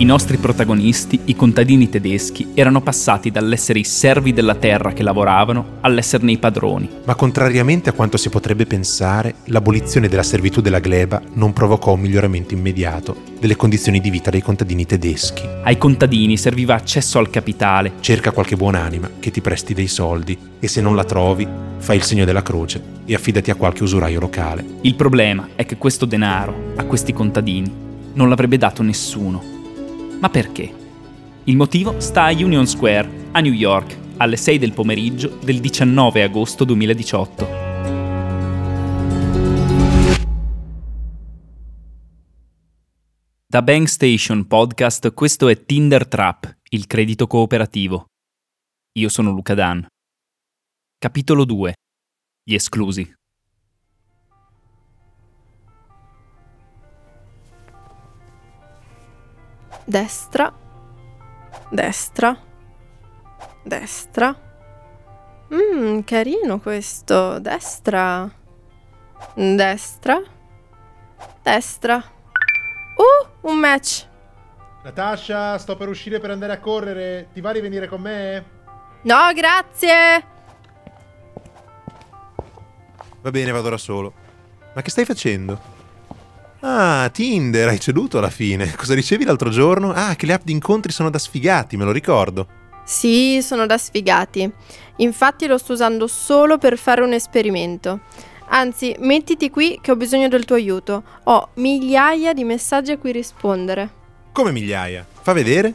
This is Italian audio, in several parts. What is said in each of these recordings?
I nostri protagonisti, i contadini tedeschi, erano passati dall'essere i servi della terra che lavoravano all'esserne i padroni. Ma contrariamente a quanto si potrebbe pensare, l'abolizione della servitù della gleba non provocò un miglioramento immediato delle condizioni di vita dei contadini tedeschi. Ai contadini serviva accesso al capitale. Cerca qualche buonanima che ti presti dei soldi e se non la trovi, fai il segno della croce e affidati a qualche usuraio locale. Il problema è che questo denaro a questi contadini non l'avrebbe dato nessuno ma perché? Il motivo sta a Union Square, a New York, alle 6 del pomeriggio del 19 agosto 2018. Da Bank Station Podcast questo è Tinder Trap, il credito cooperativo. Io sono Luca Dan. Capitolo 2. Gli esclusi. Destra, destra, destra. Mmm, carino questo. Destra, destra, destra. Uh, un match. Natasha, sto per uscire per andare a correre. Ti va di venire con me? No, grazie. Va bene, vado da solo. Ma che stai facendo? Ah, Tinder, hai ceduto alla fine. Cosa dicevi l'altro giorno? Ah, che le app di incontri sono da sfigati, me lo ricordo. Sì, sono da sfigati. Infatti lo sto usando solo per fare un esperimento. Anzi, mettiti qui che ho bisogno del tuo aiuto. Ho migliaia di messaggi a cui rispondere. Come migliaia? Fa vedere?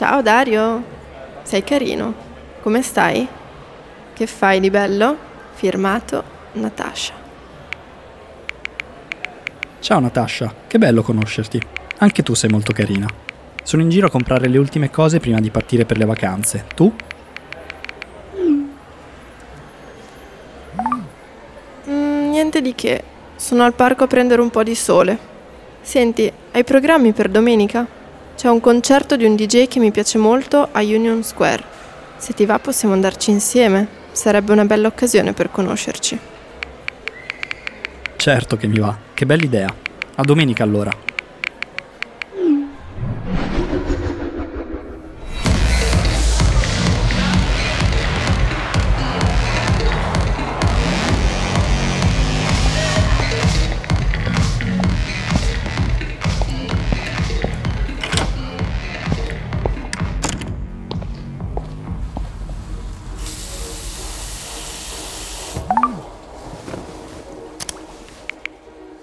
Ciao Dario, sei carino. Come stai? Che fai di bello? Firmato Natasha. Ciao Natasha, che bello conoscerti. Anche tu sei molto carina. Sono in giro a comprare le ultime cose prima di partire per le vacanze. Tu? Mm, niente di che. Sono al parco a prendere un po' di sole. Senti, hai programmi per domenica? C'è un concerto di un DJ che mi piace molto a Union Square. Se ti va possiamo andarci insieme. Sarebbe una bella occasione per conoscerci. Certo che mi va. Che bella idea. A domenica allora.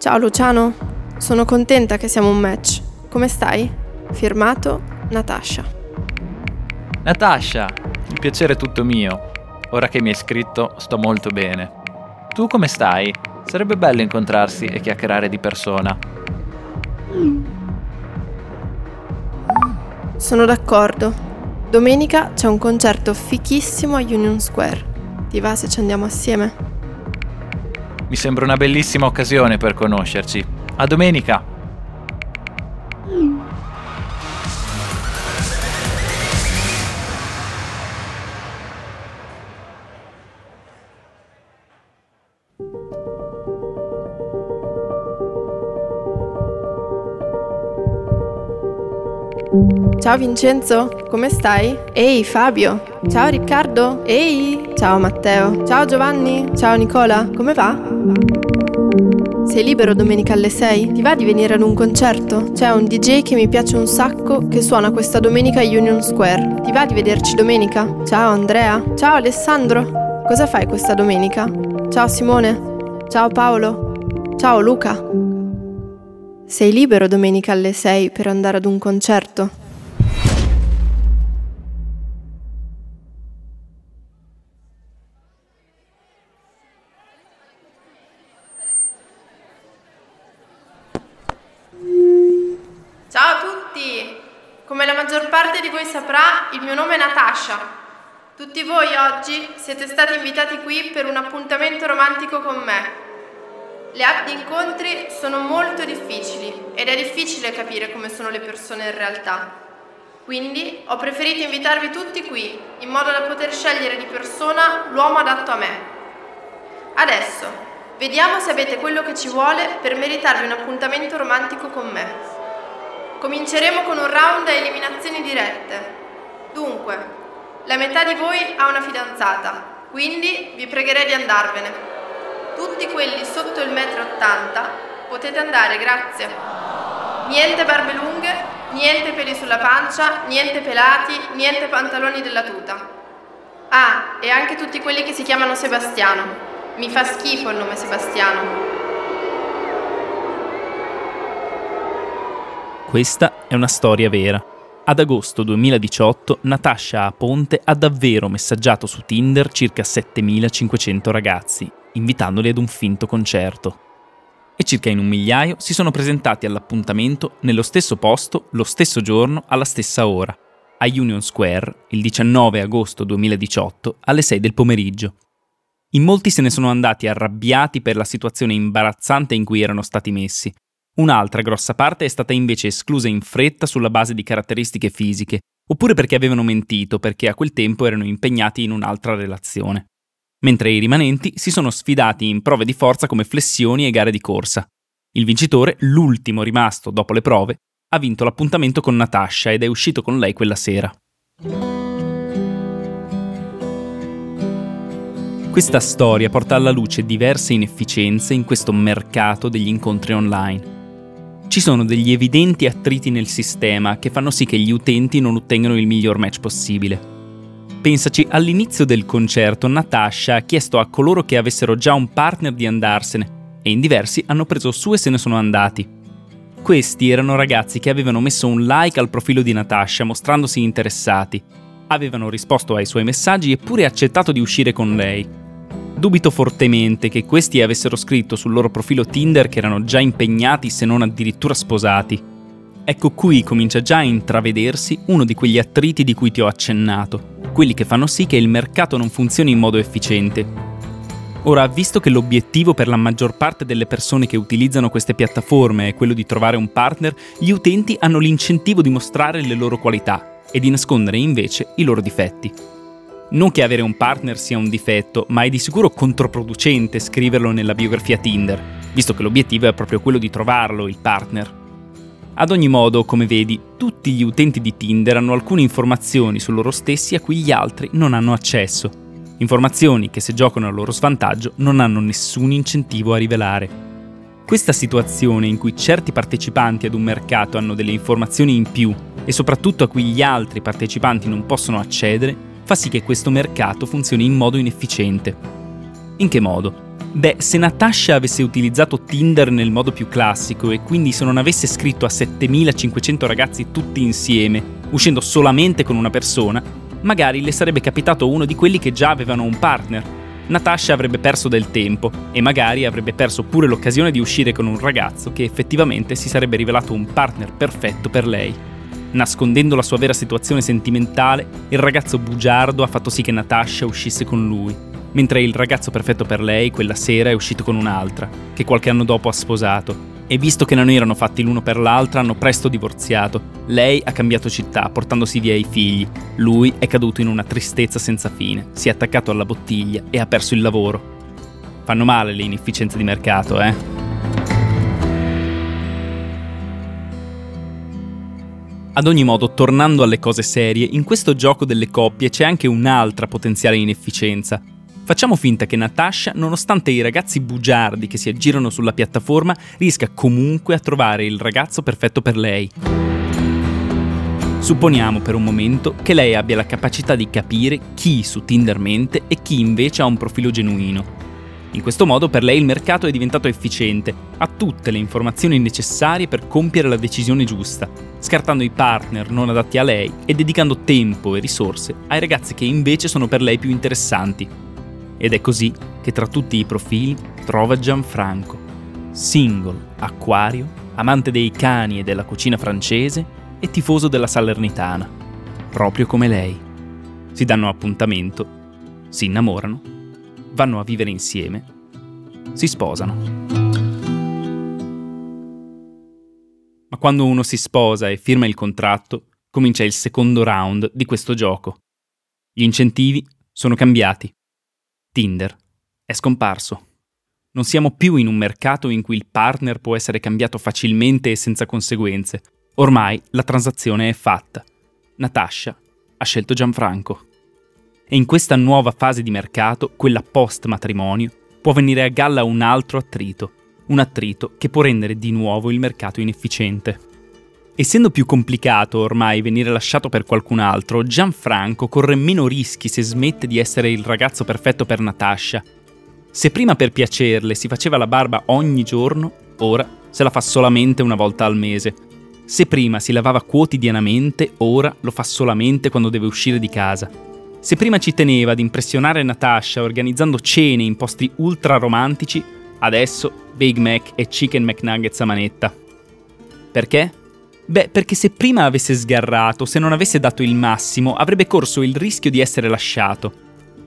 Ciao Luciano, sono contenta che siamo un match. Come stai? Firmato Natasha. Natasha, il piacere è tutto mio. Ora che mi hai scritto, sto molto bene. Tu come stai? Sarebbe bello incontrarsi e chiacchierare di persona. Sono d'accordo. Domenica c'è un concerto fichissimo a Union Square. Ti va se ci andiamo assieme? Mi sembra una bellissima occasione per conoscerci. A domenica! Ciao Vincenzo, come stai? Ehi Fabio, ciao Riccardo, ehi, ciao Matteo, ciao Giovanni, ciao Nicola, come va? Sei libero domenica alle 6? Ti va di venire ad un concerto? C'è un DJ che mi piace un sacco che suona questa domenica a Union Square. Ti va di vederci domenica? Ciao Andrea, ciao Alessandro, cosa fai questa domenica? Ciao Simone, ciao Paolo, ciao Luca. Sei libero domenica alle 6 per andare ad un concerto? Di voi saprà, il mio nome è Natasha. Tutti voi oggi siete stati invitati qui per un appuntamento romantico con me. Le app di incontri sono molto difficili ed è difficile capire come sono le persone in realtà. Quindi ho preferito invitarvi tutti qui, in modo da poter scegliere di persona l'uomo adatto a me. Adesso, vediamo se avete quello che ci vuole per meritarvi un appuntamento romantico con me. Cominceremo con un round a eliminazioni dirette. Dunque, la metà di voi ha una fidanzata, quindi vi pregherei di andarvene. Tutti quelli sotto il metro ottanta potete andare, grazie. Niente barbe lunghe, niente peli sulla pancia, niente pelati, niente pantaloni della tuta. Ah, e anche tutti quelli che si chiamano Sebastiano. Mi fa schifo il nome Sebastiano. Questa è una storia vera. Ad agosto 2018 Natasha Aponte ha davvero messaggiato su Tinder circa 7500 ragazzi, invitandoli ad un finto concerto. E circa in un migliaio si sono presentati all'appuntamento nello stesso posto, lo stesso giorno, alla stessa ora, a Union Square, il 19 agosto 2018, alle 6 del pomeriggio. In molti se ne sono andati arrabbiati per la situazione imbarazzante in cui erano stati messi, Un'altra grossa parte è stata invece esclusa in fretta sulla base di caratteristiche fisiche, oppure perché avevano mentito perché a quel tempo erano impegnati in un'altra relazione. Mentre i rimanenti si sono sfidati in prove di forza come flessioni e gare di corsa. Il vincitore, l'ultimo rimasto dopo le prove, ha vinto l'appuntamento con Natasha ed è uscito con lei quella sera. Questa storia porta alla luce diverse inefficienze in questo mercato degli incontri online. Ci sono degli evidenti attriti nel sistema che fanno sì che gli utenti non ottengano il miglior match possibile. Pensaci, all'inizio del concerto Natasha ha chiesto a coloro che avessero già un partner di andarsene e in diversi hanno preso su e se ne sono andati. Questi erano ragazzi che avevano messo un like al profilo di Natasha mostrandosi interessati. Avevano risposto ai suoi messaggi e pure accettato di uscire con lei. Dubito fortemente che questi avessero scritto sul loro profilo Tinder che erano già impegnati se non addirittura sposati. Ecco qui comincia già a intravedersi uno di quegli attriti di cui ti ho accennato, quelli che fanno sì che il mercato non funzioni in modo efficiente. Ora, visto che l'obiettivo per la maggior parte delle persone che utilizzano queste piattaforme è quello di trovare un partner, gli utenti hanno l'incentivo di mostrare le loro qualità e di nascondere invece i loro difetti. Non che avere un partner sia un difetto, ma è di sicuro controproducente scriverlo nella biografia Tinder, visto che l'obiettivo è proprio quello di trovarlo, il partner. Ad ogni modo, come vedi, tutti gli utenti di Tinder hanno alcune informazioni su loro stessi a cui gli altri non hanno accesso. Informazioni che se giocano a loro svantaggio non hanno nessun incentivo a rivelare. Questa situazione in cui certi partecipanti ad un mercato hanno delle informazioni in più e soprattutto a cui gli altri partecipanti non possono accedere fa sì che questo mercato funzioni in modo inefficiente. In che modo? Beh, se Natasha avesse utilizzato Tinder nel modo più classico e quindi se non avesse scritto a 7500 ragazzi tutti insieme, uscendo solamente con una persona, magari le sarebbe capitato uno di quelli che già avevano un partner. Natasha avrebbe perso del tempo e magari avrebbe perso pure l'occasione di uscire con un ragazzo che effettivamente si sarebbe rivelato un partner perfetto per lei. Nascondendo la sua vera situazione sentimentale, il ragazzo bugiardo ha fatto sì che Natasha uscisse con lui, mentre il ragazzo perfetto per lei quella sera è uscito con un'altra, che qualche anno dopo ha sposato. E visto che non erano fatti l'uno per l'altra, hanno presto divorziato. Lei ha cambiato città, portandosi via i figli. Lui è caduto in una tristezza senza fine, si è attaccato alla bottiglia e ha perso il lavoro. Fanno male le inefficienze di mercato, eh? Ad ogni modo, tornando alle cose serie, in questo gioco delle coppie c'è anche un'altra potenziale inefficienza. Facciamo finta che Natasha, nonostante i ragazzi bugiardi che si aggirano sulla piattaforma, riesca comunque a trovare il ragazzo perfetto per lei. Supponiamo per un momento che lei abbia la capacità di capire chi su Tinder mente e chi invece ha un profilo genuino. In questo modo per lei il mercato è diventato efficiente, ha tutte le informazioni necessarie per compiere la decisione giusta, scartando i partner non adatti a lei e dedicando tempo e risorse ai ragazzi che invece sono per lei più interessanti. Ed è così che tra tutti i profili trova Gianfranco, single, acquario, amante dei cani e della cucina francese e tifoso della Salernitana, proprio come lei. Si danno appuntamento, si innamorano vanno a vivere insieme, si sposano. Ma quando uno si sposa e firma il contratto, comincia il secondo round di questo gioco. Gli incentivi sono cambiati. Tinder è scomparso. Non siamo più in un mercato in cui il partner può essere cambiato facilmente e senza conseguenze. Ormai la transazione è fatta. Natasha ha scelto Gianfranco. E in questa nuova fase di mercato, quella post matrimonio, può venire a galla un altro attrito, un attrito che può rendere di nuovo il mercato inefficiente. Essendo più complicato ormai venire lasciato per qualcun altro, Gianfranco corre meno rischi se smette di essere il ragazzo perfetto per Natasha. Se prima per piacerle si faceva la barba ogni giorno, ora se la fa solamente una volta al mese. Se prima si lavava quotidianamente, ora lo fa solamente quando deve uscire di casa. Se prima ci teneva ad impressionare Natasha organizzando cene in posti ultra romantici, adesso Big Mac e Chicken McNuggets a manetta. Perché? Beh, perché se prima avesse sgarrato, se non avesse dato il massimo, avrebbe corso il rischio di essere lasciato.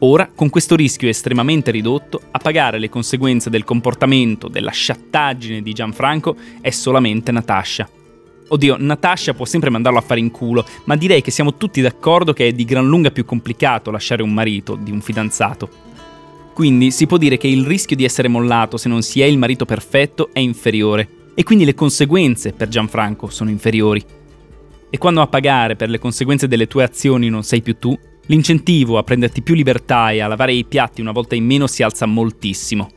Ora, con questo rischio estremamente ridotto, a pagare le conseguenze del comportamento, della sciattaggine di Gianfranco è solamente Natasha. Oddio, Natasha può sempre mandarlo a fare in culo, ma direi che siamo tutti d'accordo che è di gran lunga più complicato lasciare un marito di un fidanzato. Quindi si può dire che il rischio di essere mollato se non si è il marito perfetto è inferiore, e quindi le conseguenze per Gianfranco sono inferiori. E quando a pagare per le conseguenze delle tue azioni non sei più tu, l'incentivo a prenderti più libertà e a lavare i piatti una volta in meno si alza moltissimo.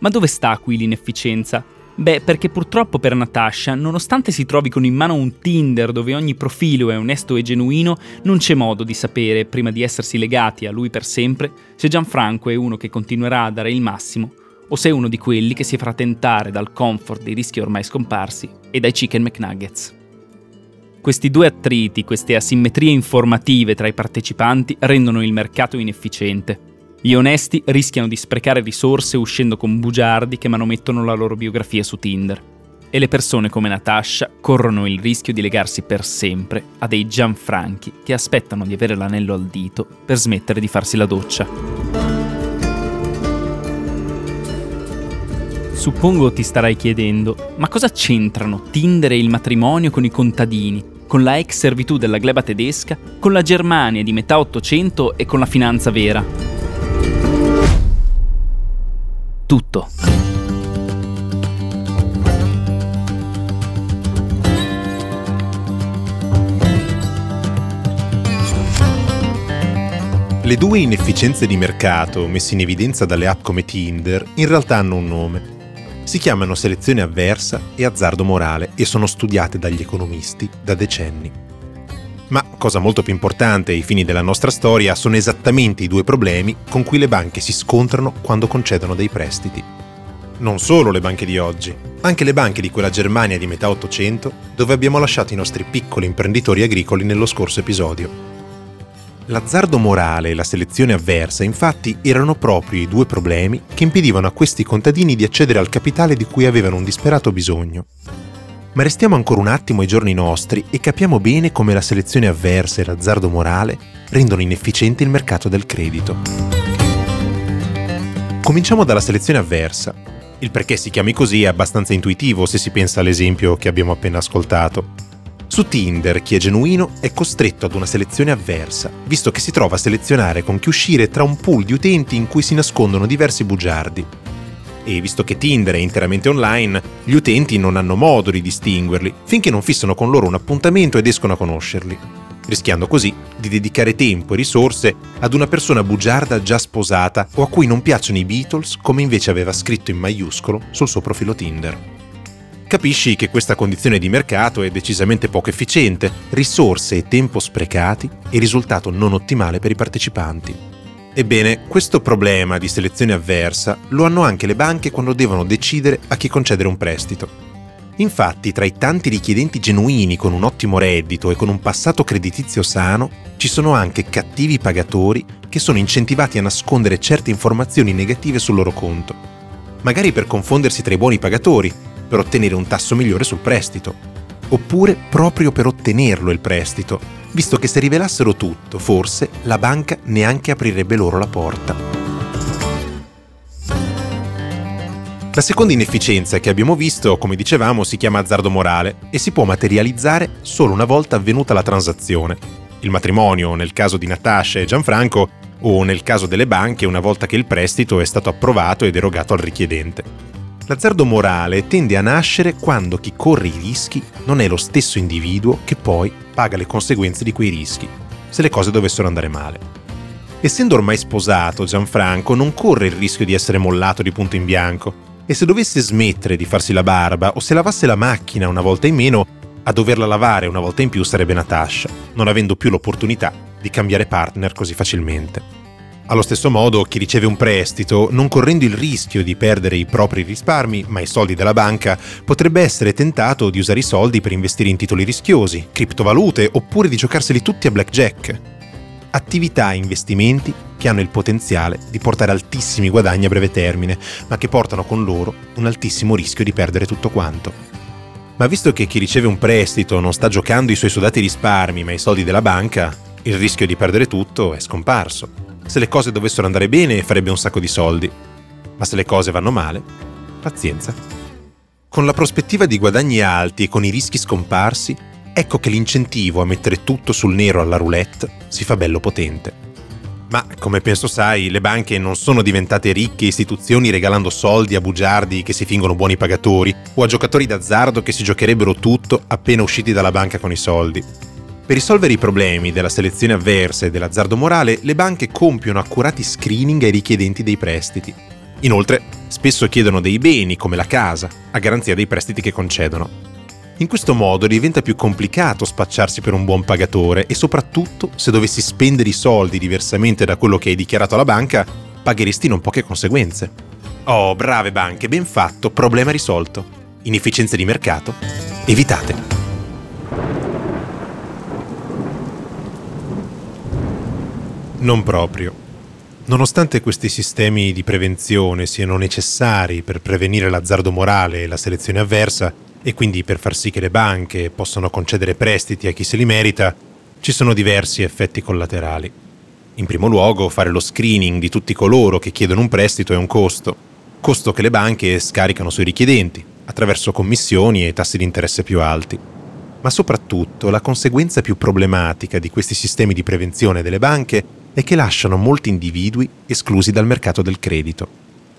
Ma dove sta qui l'inefficienza? Beh, perché purtroppo per Natasha, nonostante si trovi con in mano un Tinder dove ogni profilo è onesto e genuino, non c'è modo di sapere, prima di essersi legati a lui per sempre, se Gianfranco è uno che continuerà a dare il massimo o se è uno di quelli che si farà tentare dal comfort dei rischi ormai scomparsi e dai chicken McNuggets. Questi due attriti, queste asimmetrie informative tra i partecipanti rendono il mercato inefficiente gli onesti rischiano di sprecare risorse uscendo con bugiardi che manomettono la loro biografia su Tinder. E le persone come Natasha corrono il rischio di legarsi per sempre a dei Gianfranchi che aspettano di avere l'anello al dito per smettere di farsi la doccia. Suppongo ti starai chiedendo, ma cosa c'entrano Tinder e il matrimonio con i contadini, con la ex servitù della gleba tedesca, con la Germania di metà Ottocento e con la finanza vera? Tutto. Le due inefficienze di mercato messe in evidenza dalle app come Tinder in realtà hanno un nome. Si chiamano selezione avversa e azzardo morale e sono studiate dagli economisti da decenni. Ma, cosa molto più importante ai fini della nostra storia, sono esattamente i due problemi con cui le banche si scontrano quando concedono dei prestiti. Non solo le banche di oggi, anche le banche di quella Germania di metà Ottocento, dove abbiamo lasciato i nostri piccoli imprenditori agricoli nello scorso episodio. L'azzardo morale e la selezione avversa, infatti, erano proprio i due problemi che impedivano a questi contadini di accedere al capitale di cui avevano un disperato bisogno. Ma restiamo ancora un attimo ai giorni nostri e capiamo bene come la selezione avversa e l'azzardo morale rendono inefficiente il mercato del credito. Cominciamo dalla selezione avversa. Il perché si chiami così è abbastanza intuitivo se si pensa all'esempio che abbiamo appena ascoltato. Su Tinder chi è genuino è costretto ad una selezione avversa, visto che si trova a selezionare con chi uscire tra un pool di utenti in cui si nascondono diversi bugiardi, e visto che Tinder è interamente online, gli utenti non hanno modo di distinguerli finché non fissano con loro un appuntamento ed escono a conoscerli, rischiando così di dedicare tempo e risorse ad una persona bugiarda già sposata o a cui non piacciono i Beatles come invece aveva scritto in maiuscolo sul suo profilo Tinder. Capisci che questa condizione di mercato è decisamente poco efficiente, risorse e tempo sprecati e risultato non ottimale per i partecipanti. Ebbene, questo problema di selezione avversa lo hanno anche le banche quando devono decidere a chi concedere un prestito. Infatti, tra i tanti richiedenti genuini con un ottimo reddito e con un passato creditizio sano, ci sono anche cattivi pagatori che sono incentivati a nascondere certe informazioni negative sul loro conto. Magari per confondersi tra i buoni pagatori, per ottenere un tasso migliore sul prestito. Oppure proprio per ottenerlo il prestito, visto che se rivelassero tutto, forse la banca neanche aprirebbe loro la porta. La seconda inefficienza che abbiamo visto, come dicevamo, si chiama azzardo morale e si può materializzare solo una volta avvenuta la transazione. Il matrimonio, nel caso di Natasha e Gianfranco, o nel caso delle banche una volta che il prestito è stato approvato ed erogato al richiedente. L'azzardo morale tende a nascere quando chi corre i rischi non è lo stesso individuo che poi paga le conseguenze di quei rischi, se le cose dovessero andare male. Essendo ormai sposato, Gianfranco non corre il rischio di essere mollato di punto in bianco, e se dovesse smettere di farsi la barba o se lavasse la macchina una volta in meno, a doverla lavare una volta in più sarebbe Natasha, non avendo più l'opportunità di cambiare partner così facilmente. Allo stesso modo, chi riceve un prestito, non correndo il rischio di perdere i propri risparmi, ma i soldi della banca, potrebbe essere tentato di usare i soldi per investire in titoli rischiosi, criptovalute oppure di giocarseli tutti a blackjack. Attività e investimenti che hanno il potenziale di portare altissimi guadagni a breve termine, ma che portano con loro un altissimo rischio di perdere tutto quanto. Ma visto che chi riceve un prestito non sta giocando i suoi sodati risparmi, ma i soldi della banca, il rischio di perdere tutto è scomparso. Se le cose dovessero andare bene farebbe un sacco di soldi, ma se le cose vanno male, pazienza. Con la prospettiva di guadagni alti e con i rischi scomparsi, ecco che l'incentivo a mettere tutto sul nero alla roulette si fa bello potente. Ma, come penso sai, le banche non sono diventate ricche istituzioni regalando soldi a bugiardi che si fingono buoni pagatori o a giocatori d'azzardo che si giocherebbero tutto appena usciti dalla banca con i soldi. Per risolvere i problemi della selezione avversa e dell'azzardo morale, le banche compiono accurati screening ai richiedenti dei prestiti. Inoltre, spesso chiedono dei beni, come la casa, a garanzia dei prestiti che concedono. In questo modo diventa più complicato spacciarsi per un buon pagatore e soprattutto se dovessi spendere i soldi diversamente da quello che hai dichiarato alla banca, pagheresti non poche conseguenze. Oh, brave banche, ben fatto, problema risolto. Inefficienze di mercato? Evitate. Non proprio. Nonostante questi sistemi di prevenzione siano necessari per prevenire l'azzardo morale e la selezione avversa, e quindi per far sì che le banche possano concedere prestiti a chi se li merita, ci sono diversi effetti collaterali. In primo luogo, fare lo screening di tutti coloro che chiedono un prestito è un costo, costo che le banche scaricano sui richiedenti, attraverso commissioni e tassi di interesse più alti. Ma soprattutto la conseguenza più problematica di questi sistemi di prevenzione delle banche è che lasciano molti individui esclusi dal mercato del credito.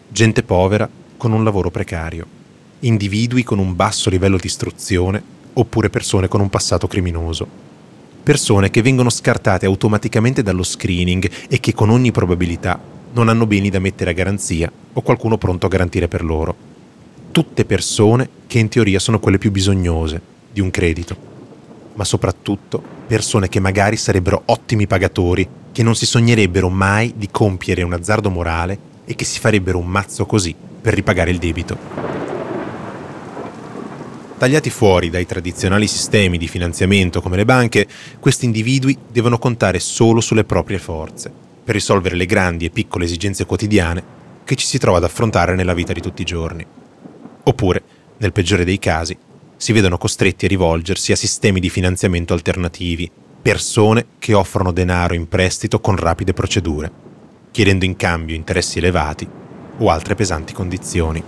Gente povera con un lavoro precario individui con un basso livello di istruzione oppure persone con un passato criminoso. Persone che vengono scartate automaticamente dallo screening e che con ogni probabilità non hanno beni da mettere a garanzia o qualcuno pronto a garantire per loro. Tutte persone che in teoria sono quelle più bisognose di un credito, ma soprattutto persone che magari sarebbero ottimi pagatori, che non si sognerebbero mai di compiere un azzardo morale e che si farebbero un mazzo così per ripagare il debito. Tagliati fuori dai tradizionali sistemi di finanziamento come le banche, questi individui devono contare solo sulle proprie forze per risolvere le grandi e piccole esigenze quotidiane che ci si trova ad affrontare nella vita di tutti i giorni. Oppure, nel peggiore dei casi, si vedono costretti a rivolgersi a sistemi di finanziamento alternativi, persone che offrono denaro in prestito con rapide procedure, chiedendo in cambio interessi elevati o altre pesanti condizioni.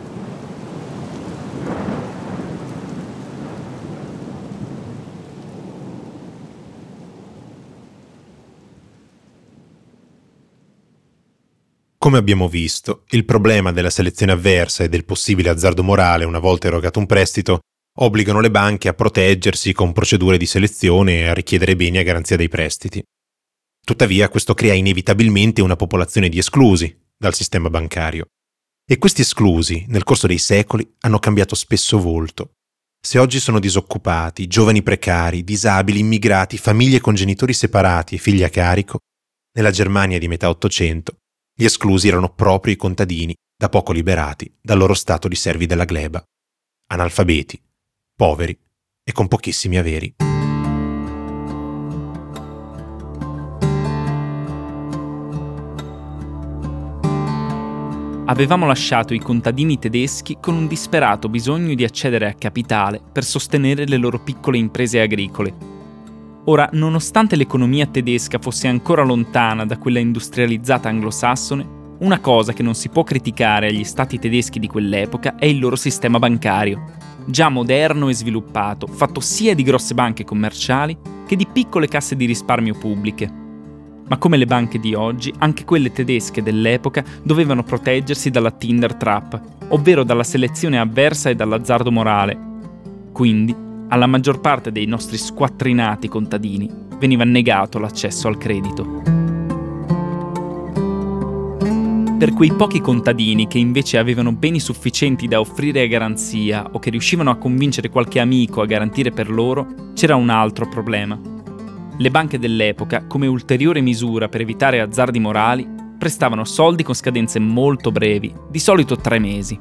Come abbiamo visto, il problema della selezione avversa e del possibile azzardo morale una volta erogato un prestito obbligano le banche a proteggersi con procedure di selezione e a richiedere beni a garanzia dei prestiti. Tuttavia questo crea inevitabilmente una popolazione di esclusi dal sistema bancario. E questi esclusi, nel corso dei secoli, hanno cambiato spesso volto. Se oggi sono disoccupati, giovani precari, disabili, immigrati, famiglie con genitori separati e figli a carico, nella Germania di metà Ottocento gli esclusi erano proprio i contadini, da poco liberati dal loro stato di servi della gleba, analfabeti, poveri e con pochissimi averi. Avevamo lasciato i contadini tedeschi con un disperato bisogno di accedere a capitale per sostenere le loro piccole imprese agricole Ora, nonostante l'economia tedesca fosse ancora lontana da quella industrializzata anglosassone, Una cosa che non si può criticare agli stati tedeschi di quell'epoca è il loro sistema bancario, già moderno e sviluppato, fatto sia di grosse banche commerciali che di piccole casse di risparmio pubbliche. Ma come le banche di oggi, anche quelle tedesche dell'epoca dovevano proteggersi dalla Tinder Trap, ovvero dalla selezione avversa e dall'azzardo morale. Quindi, alla maggior parte dei nostri squattrinati contadini veniva negato l'accesso al credito. Per quei pochi contadini che invece avevano beni sufficienti da offrire a garanzia o che riuscivano a convincere qualche amico a garantire per loro, c'era un altro problema. Le banche dell'epoca, come ulteriore misura per evitare azzardi morali, prestavano soldi con scadenze molto brevi, di solito tre mesi.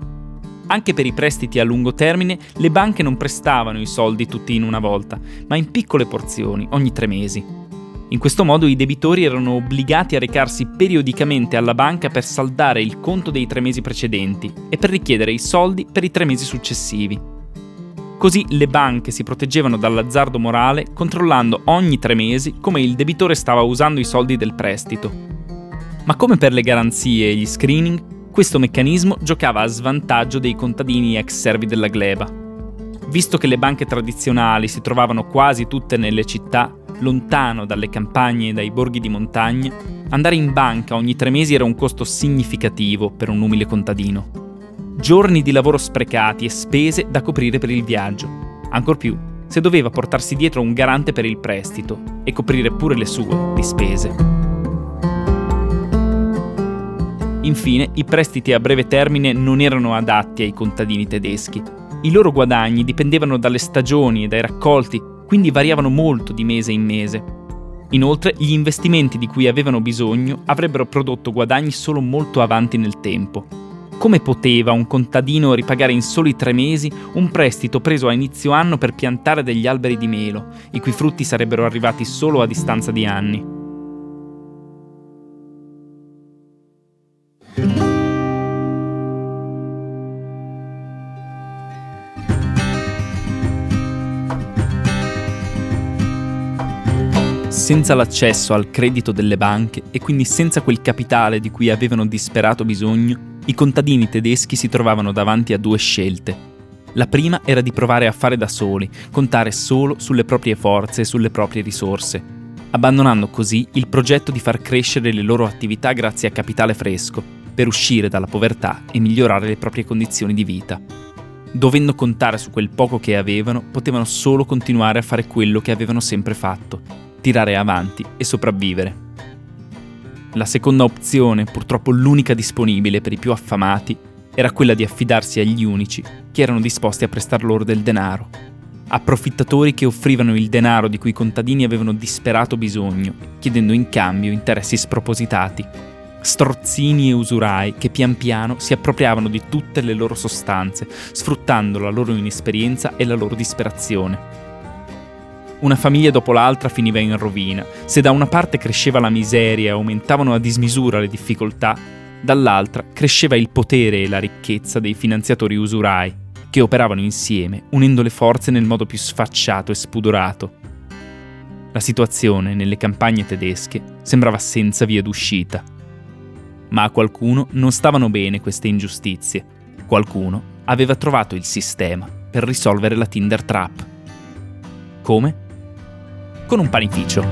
Anche per i prestiti a lungo termine, le banche non prestavano i soldi tutti in una volta, ma in piccole porzioni, ogni tre mesi. In questo modo i debitori erano obbligati a recarsi periodicamente alla banca per saldare il conto dei tre mesi precedenti e per richiedere i soldi per i tre mesi successivi. Così le banche si proteggevano dall'azzardo morale controllando ogni tre mesi come il debitore stava usando i soldi del prestito. Ma come per le garanzie e gli screening, questo meccanismo giocava a svantaggio dei contadini ex servi della gleba. Visto che le banche tradizionali si trovavano quasi tutte nelle città, lontano dalle campagne e dai borghi di montagna, andare in banca ogni tre mesi era un costo significativo per un umile contadino. Giorni di lavoro sprecati e spese da coprire per il viaggio. Ancor più, se doveva portarsi dietro un garante per il prestito e coprire pure le sue di spese. Infine, i prestiti a breve termine non erano adatti ai contadini tedeschi. I loro guadagni dipendevano dalle stagioni e dai raccolti quindi variavano molto di mese in mese. Inoltre, gli investimenti di cui avevano bisogno avrebbero prodotto guadagni solo molto avanti nel tempo. Come poteva un contadino ripagare in soli tre mesi un prestito preso a inizio anno per piantare degli alberi di melo, i cui frutti sarebbero arrivati solo a distanza di anni? Senza l'accesso al credito delle banche e quindi senza quel capitale di cui avevano disperato bisogno, i contadini tedeschi si trovavano davanti a due scelte. La prima era di provare a fare da soli, contare solo sulle proprie forze e sulle proprie risorse, abbandonando così il progetto di far crescere le loro attività grazie a capitale fresco, per uscire dalla povertà e migliorare le proprie condizioni di vita. Dovendo contare su quel poco che avevano, potevano solo continuare a fare quello che avevano sempre fatto, tirare avanti e sopravvivere. La seconda opzione, purtroppo l'unica disponibile per i più affamati, era quella di affidarsi agli unici che erano disposti a prestar loro del denaro. Approfittatori che offrivano il denaro di cui i contadini avevano disperato bisogno, chiedendo in cambio interessi spropositati. Strozzini e usurai che pian piano si appropriavano di tutte le loro sostanze, sfruttando la loro inesperienza e la loro disperazione. Una famiglia dopo l'altra finiva in rovina. Se da una parte cresceva la miseria e aumentavano a dismisura le difficoltà, dall'altra cresceva il potere e la ricchezza dei finanziatori usurai, che operavano insieme, unendo le forze nel modo più sfacciato e spudorato. La situazione nelle campagne tedesche sembrava senza via d'uscita. Ma a qualcuno non stavano bene queste ingiustizie. Qualcuno aveva trovato il sistema per risolvere la Tinder Trap. Come? Con un panificio.